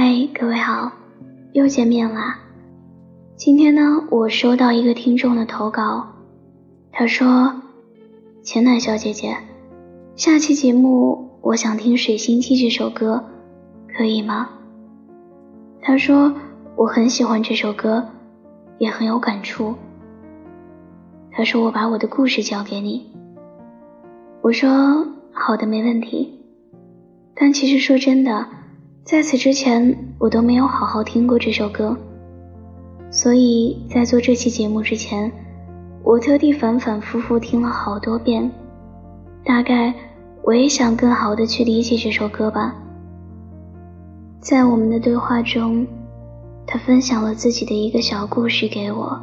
嗨，各位好，又见面啦。今天呢，我收到一个听众的投稿，他说：“浅暖小姐姐，下期节目我想听《水星记》这首歌，可以吗？”他说：“我很喜欢这首歌，也很有感触。”他说：“我把我的故事交给你。”我说：“好的，没问题。”但其实说真的。在此之前，我都没有好好听过这首歌，所以在做这期节目之前，我特地反反复复听了好多遍。大概我也想更好的去理解这首歌吧。在我们的对话中，他分享了自己的一个小故事给我。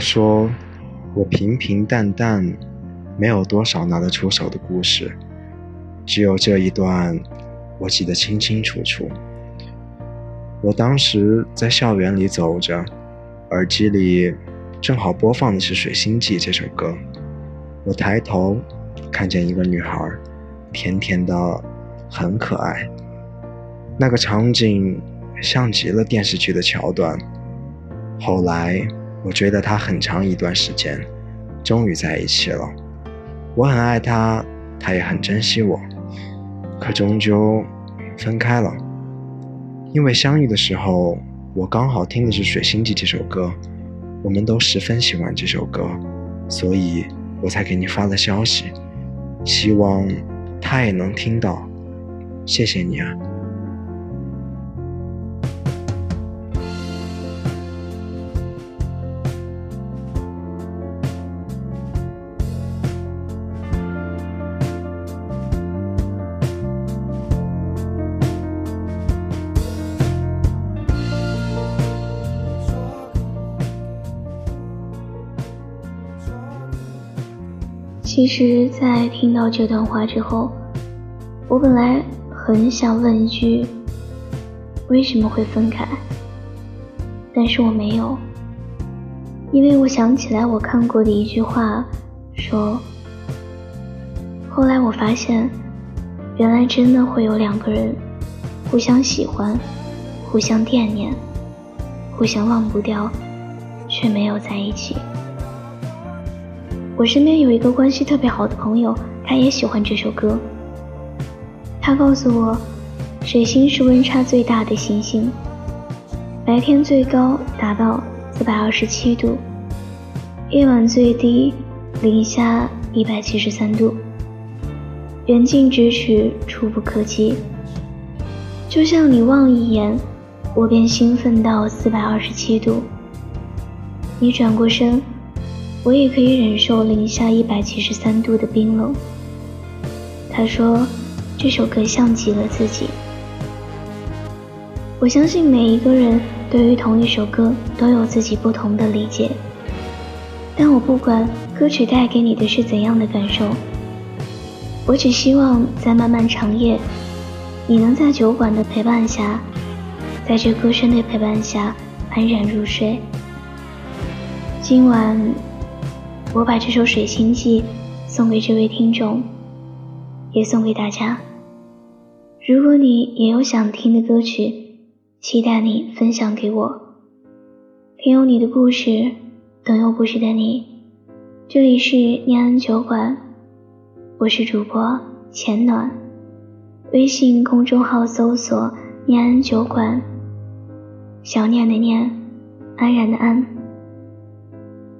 说：“我平平淡淡，没有多少拿得出手的故事，只有这一段，我记得清清楚楚。我当时在校园里走着，耳机里正好播放的是《水星记》这首歌。我抬头看见一个女孩，甜甜的，很可爱。那个场景像极了电视剧的桥段。后来。”我追了他很长一段时间，终于在一起了。我很爱他，他也很珍惜我，可终究分开了。因为相遇的时候，我刚好听的是《水星记》这首歌，我们都十分喜欢这首歌，所以我才给你发了消息，希望他也能听到。谢谢你啊。其实，在听到这段话之后，我本来很想问一句：为什么会分开？但是我没有，因为我想起来我看过的一句话，说：后来我发现，原来真的会有两个人互相喜欢、互相惦念、互相忘不掉，却没有在一起。我身边有一个关系特别好的朋友，他也喜欢这首歌。他告诉我，水星是温差最大的行星，白天最高达到四百二十七度，夜晚最低零下一百七十三度，远近咫尺，触不可及。就像你望一眼，我便兴奋到四百二十七度。你转过身。我也可以忍受零下一百七十三度的冰冷。他说，这首歌像极了自己。我相信每一个人对于同一首歌都有自己不同的理解，但我不管歌曲带给你的是怎样的感受，我只希望在漫漫长夜，你能在酒馆的陪伴下，在这歌声的陪伴下安然入睡。今晚。我把这首《水星记》送给这位听众，也送给大家。如果你也有想听的歌曲，期待你分享给我。听有你的故事，等有故事的你。这里是念安酒馆，我是主播浅暖。微信公众号搜索“念安酒馆”，想念的念，安然的安。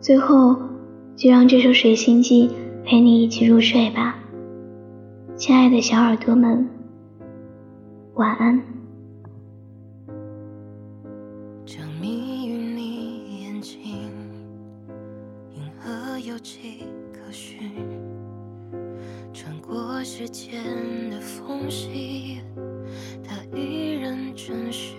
最后。就让这首《水星记》陪你一起入睡吧，亲爱的小耳朵们，晚安。着迷于你眼睛，银河有迹可循，穿过时间的缝隙，它依然真实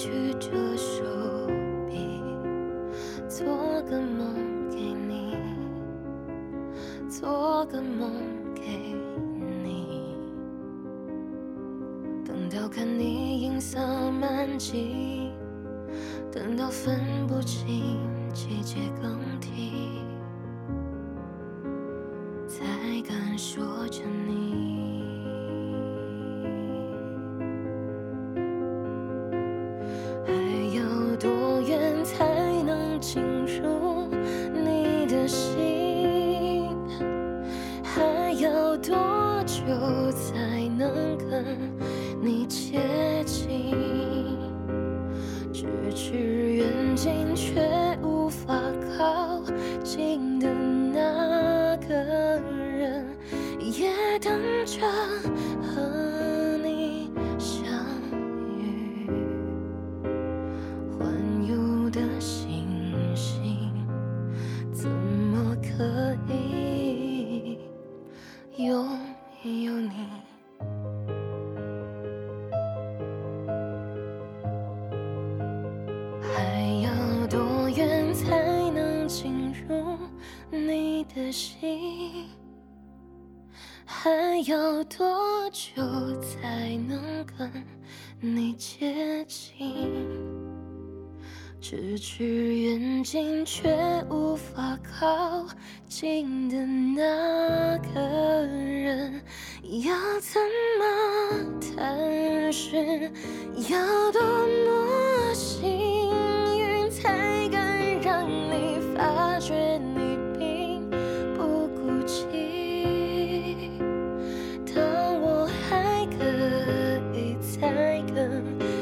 曲着手臂，做个梦给你，做个梦给你。等到看你银色满际，等到分不清季节更替，才敢说着你。接近？的心？还要多久才能跟你接近？咫尺远近却无法靠近的那个人，要怎么探寻？要多么幸真。